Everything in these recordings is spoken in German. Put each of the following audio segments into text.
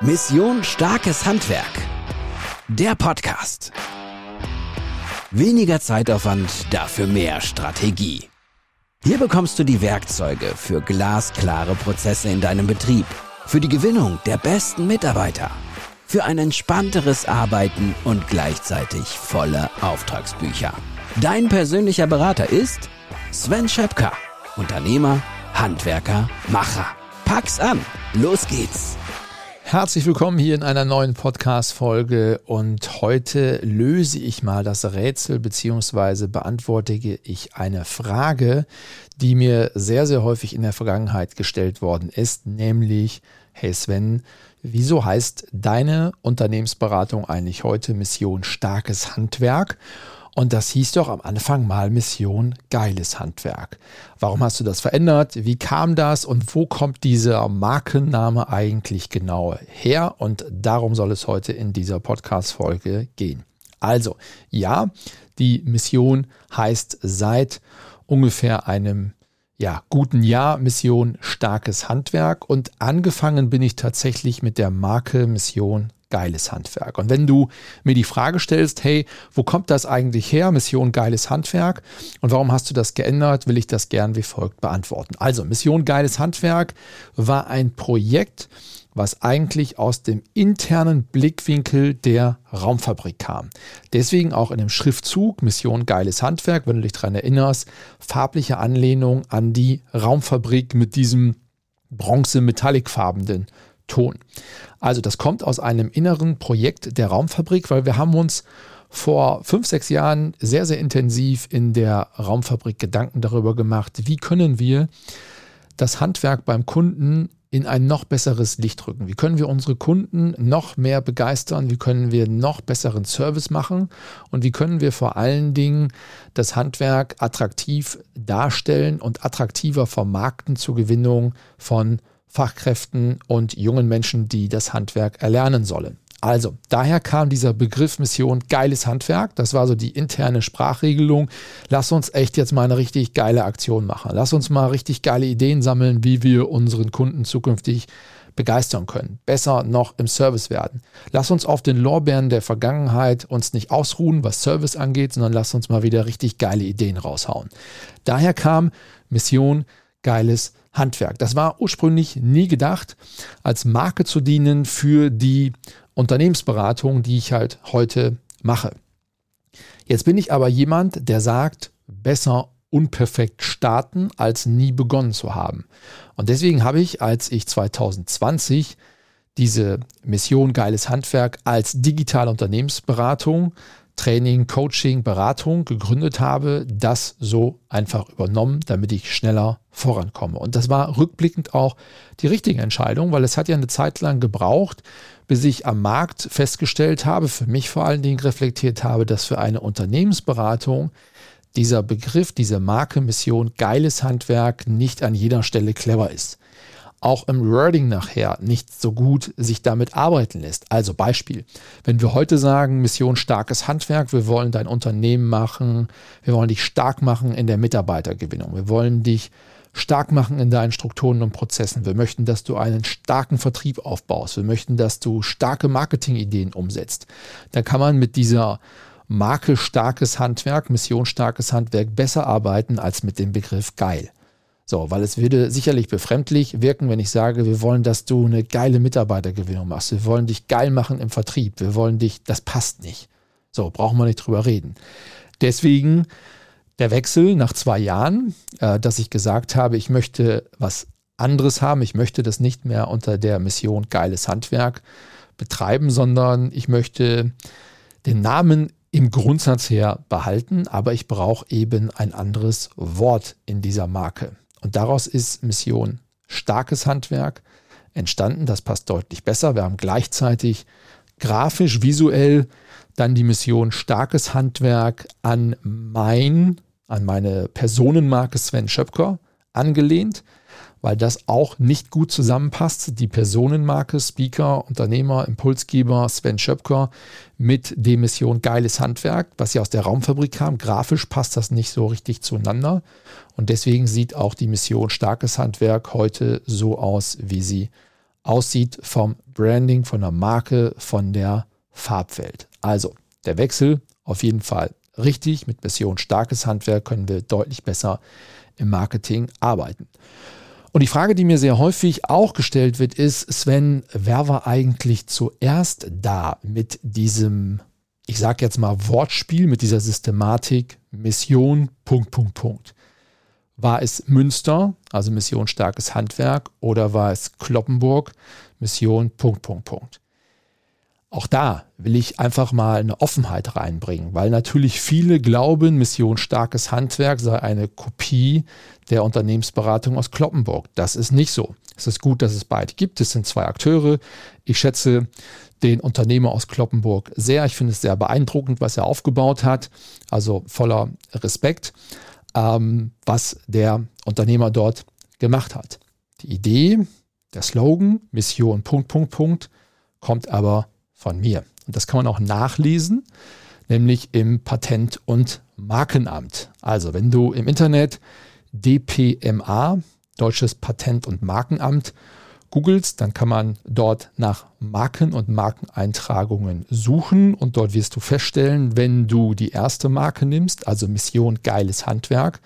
Mission Starkes Handwerk. Der Podcast. Weniger Zeitaufwand, dafür mehr Strategie. Hier bekommst du die Werkzeuge für glasklare Prozesse in deinem Betrieb, für die Gewinnung der besten Mitarbeiter, für ein entspannteres Arbeiten und gleichzeitig volle Auftragsbücher. Dein persönlicher Berater ist Sven Schöpker, Unternehmer, Handwerker, Macher. Pack's an, los geht's! Herzlich willkommen hier in einer neuen Podcast-Folge und heute löse ich mal das Rätsel beziehungsweise beantworte ich eine Frage, die mir sehr, sehr häufig in der Vergangenheit gestellt worden ist, nämlich, hey Sven, wieso heißt deine Unternehmensberatung eigentlich heute Mission starkes Handwerk? Und das hieß doch am Anfang mal Mission Geiles Handwerk. Warum hast du das verändert? Wie kam das? Und wo kommt dieser Markenname eigentlich genau her? Und darum soll es heute in dieser Podcast-Folge gehen. Also, ja, die Mission heißt seit ungefähr einem ja, guten Jahr Mission Starkes Handwerk und angefangen bin ich tatsächlich mit der Marke Mission geiles Handwerk. Und wenn du mir die Frage stellst, hey, wo kommt das eigentlich her, Mission geiles Handwerk und warum hast du das geändert, will ich das gern wie folgt beantworten. Also, Mission geiles Handwerk war ein Projekt, was eigentlich aus dem internen Blickwinkel der Raumfabrik kam. Deswegen auch in dem Schriftzug Mission Geiles Handwerk, wenn du dich daran erinnerst, farbliche Anlehnung an die Raumfabrik mit diesem bronze-metallicfarbenen Ton. Also das kommt aus einem inneren Projekt der Raumfabrik, weil wir haben uns vor fünf, sechs Jahren sehr, sehr intensiv in der Raumfabrik Gedanken darüber gemacht, wie können wir das Handwerk beim Kunden in ein noch besseres Licht rücken? Wie können wir unsere Kunden noch mehr begeistern? Wie können wir noch besseren Service machen? Und wie können wir vor allen Dingen das Handwerk attraktiv darstellen und attraktiver vermarkten zur Gewinnung von Fachkräften und jungen Menschen, die das Handwerk erlernen sollen. Also, daher kam dieser Begriff Mission geiles Handwerk. Das war so die interne Sprachregelung. Lass uns echt jetzt mal eine richtig geile Aktion machen. Lass uns mal richtig geile Ideen sammeln, wie wir unseren Kunden zukünftig begeistern können. Besser noch im Service werden. Lass uns auf den Lorbeeren der Vergangenheit uns nicht ausruhen, was Service angeht, sondern lass uns mal wieder richtig geile Ideen raushauen. Daher kam Mission geiles Handwerk. Das war ursprünglich nie gedacht, als Marke zu dienen für die Unternehmensberatung, die ich halt heute mache. Jetzt bin ich aber jemand, der sagt, besser unperfekt starten, als nie begonnen zu haben. Und deswegen habe ich, als ich 2020 diese Mission Geiles Handwerk als digitale Unternehmensberatung Training, Coaching, Beratung gegründet habe, das so einfach übernommen, damit ich schneller vorankomme. Und das war rückblickend auch die richtige Entscheidung, weil es hat ja eine Zeit lang gebraucht, bis ich am Markt festgestellt habe, für mich vor allen Dingen reflektiert habe, dass für eine Unternehmensberatung dieser Begriff, diese Marke, Mission, geiles Handwerk nicht an jeder Stelle clever ist auch im Wording nachher nicht so gut sich damit arbeiten lässt. Also Beispiel, wenn wir heute sagen, Mission starkes Handwerk, wir wollen dein Unternehmen machen, wir wollen dich stark machen in der Mitarbeitergewinnung, wir wollen dich stark machen in deinen Strukturen und Prozessen. Wir möchten, dass du einen starken Vertrieb aufbaust. Wir möchten, dass du starke Marketingideen umsetzt. Dann kann man mit dieser Marke starkes Handwerk, Mission starkes Handwerk besser arbeiten als mit dem Begriff geil. So, weil es würde sicherlich befremdlich wirken, wenn ich sage, wir wollen, dass du eine geile Mitarbeitergewinnung machst. Wir wollen dich geil machen im Vertrieb. Wir wollen dich, das passt nicht. So, brauchen wir nicht drüber reden. Deswegen der Wechsel nach zwei Jahren, äh, dass ich gesagt habe, ich möchte was anderes haben. Ich möchte das nicht mehr unter der Mission geiles Handwerk betreiben, sondern ich möchte den Namen im Grundsatz her behalten, aber ich brauche eben ein anderes Wort in dieser Marke. Und daraus ist Mission starkes Handwerk entstanden. Das passt deutlich besser. Wir haben gleichzeitig grafisch, visuell dann die Mission starkes Handwerk an mein, an meine Personenmarke Sven Schöpker angelehnt weil das auch nicht gut zusammenpasst. Die Personenmarke, Speaker, Unternehmer, Impulsgeber Sven Schöpker mit der Mission Geiles Handwerk, was ja aus der Raumfabrik kam. Grafisch passt das nicht so richtig zueinander. Und deswegen sieht auch die Mission Starkes Handwerk heute so aus, wie sie aussieht vom Branding, von der Marke, von der Farbwelt. Also der Wechsel auf jeden Fall richtig. Mit Mission starkes Handwerk können wir deutlich besser im Marketing arbeiten. Und die Frage, die mir sehr häufig auch gestellt wird, ist, Sven, wer war eigentlich zuerst da mit diesem, ich sage jetzt mal Wortspiel, mit dieser Systematik Mission, Punkt, Punkt, Punkt. War es Münster, also Mission starkes Handwerk, oder war es Kloppenburg, Mission, Punkt, Punkt, Punkt. Auch da will ich einfach mal eine Offenheit reinbringen, weil natürlich viele glauben, Mission starkes Handwerk sei eine Kopie der Unternehmensberatung aus Kloppenburg. Das ist nicht so. Es ist gut, dass es beide gibt. Es sind zwei Akteure. Ich schätze den Unternehmer aus Kloppenburg sehr. Ich finde es sehr beeindruckend, was er aufgebaut hat. Also voller Respekt, ähm, was der Unternehmer dort gemacht hat. Die Idee, der Slogan, Mission, Punkt, Punkt, Punkt, kommt aber von mir. Und das kann man auch nachlesen, nämlich im Patent- und Markenamt. Also wenn du im Internet DPMA, Deutsches Patent- und Markenamt, googelst, dann kann man dort nach Marken und Markeneintragungen suchen und dort wirst du feststellen, wenn du die erste Marke nimmst, also Mission Geiles Handwerk,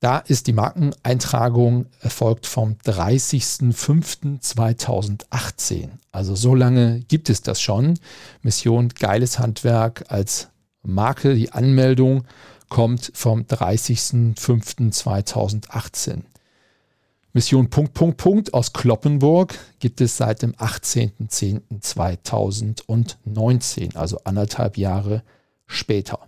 da ist die Markeneintragung erfolgt vom 30.05.2018. Also so lange gibt es das schon. Mission Geiles Handwerk als Marke, die Anmeldung kommt vom 30.05.2018. Mission Punkt, Punkt, Punkt aus Kloppenburg gibt es seit dem 18.10.2019, also anderthalb Jahre später.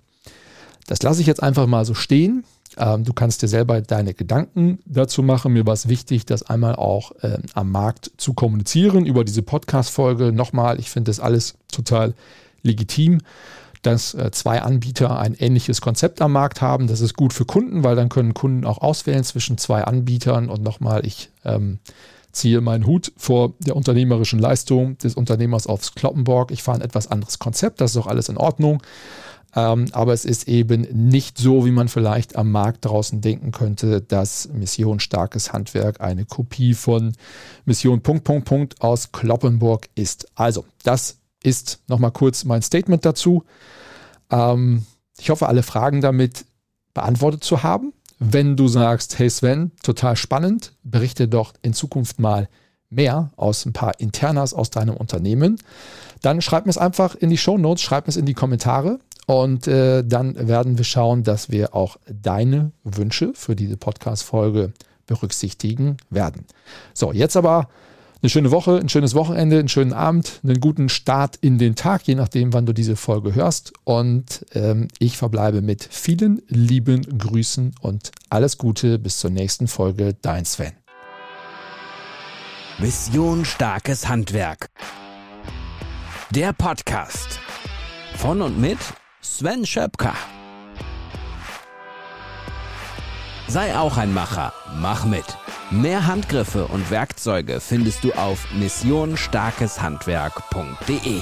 Das lasse ich jetzt einfach mal so stehen. Ähm, du kannst dir selber deine Gedanken dazu machen. Mir war es wichtig, das einmal auch äh, am Markt zu kommunizieren über diese Podcast-Folge. Nochmal, ich finde das alles total legitim, dass äh, zwei Anbieter ein ähnliches Konzept am Markt haben. Das ist gut für Kunden, weil dann können Kunden auch auswählen zwischen zwei Anbietern. Und nochmal, ich ähm, ziehe meinen Hut vor der unternehmerischen Leistung des Unternehmers aufs Kloppenborg. Ich fahre ein etwas anderes Konzept, das ist auch alles in Ordnung. Ähm, aber es ist eben nicht so, wie man vielleicht am Markt draußen denken könnte, dass Mission starkes Handwerk eine Kopie von Mission Punkt, Punkt, Punkt aus Kloppenburg ist. Also, das ist nochmal kurz mein Statement dazu. Ähm, ich hoffe, alle Fragen damit beantwortet zu haben. Wenn du sagst, hey Sven, total spannend, berichte doch in Zukunft mal mehr aus ein paar Internas aus deinem Unternehmen, dann schreib mir es einfach in die Show Notes, schreib mir es in die Kommentare. Und äh, dann werden wir schauen, dass wir auch deine Wünsche für diese Podcast-Folge berücksichtigen werden. So, jetzt aber eine schöne Woche, ein schönes Wochenende, einen schönen Abend, einen guten Start in den Tag, je nachdem, wann du diese Folge hörst. Und ähm, ich verbleibe mit vielen lieben Grüßen und alles Gute bis zur nächsten Folge. Dein Sven. Mission Starkes Handwerk. Der Podcast von und mit Sven Schöpker. Sei auch ein Macher, mach mit. Mehr Handgriffe und Werkzeuge findest du auf missionstarkeshandwerk.de.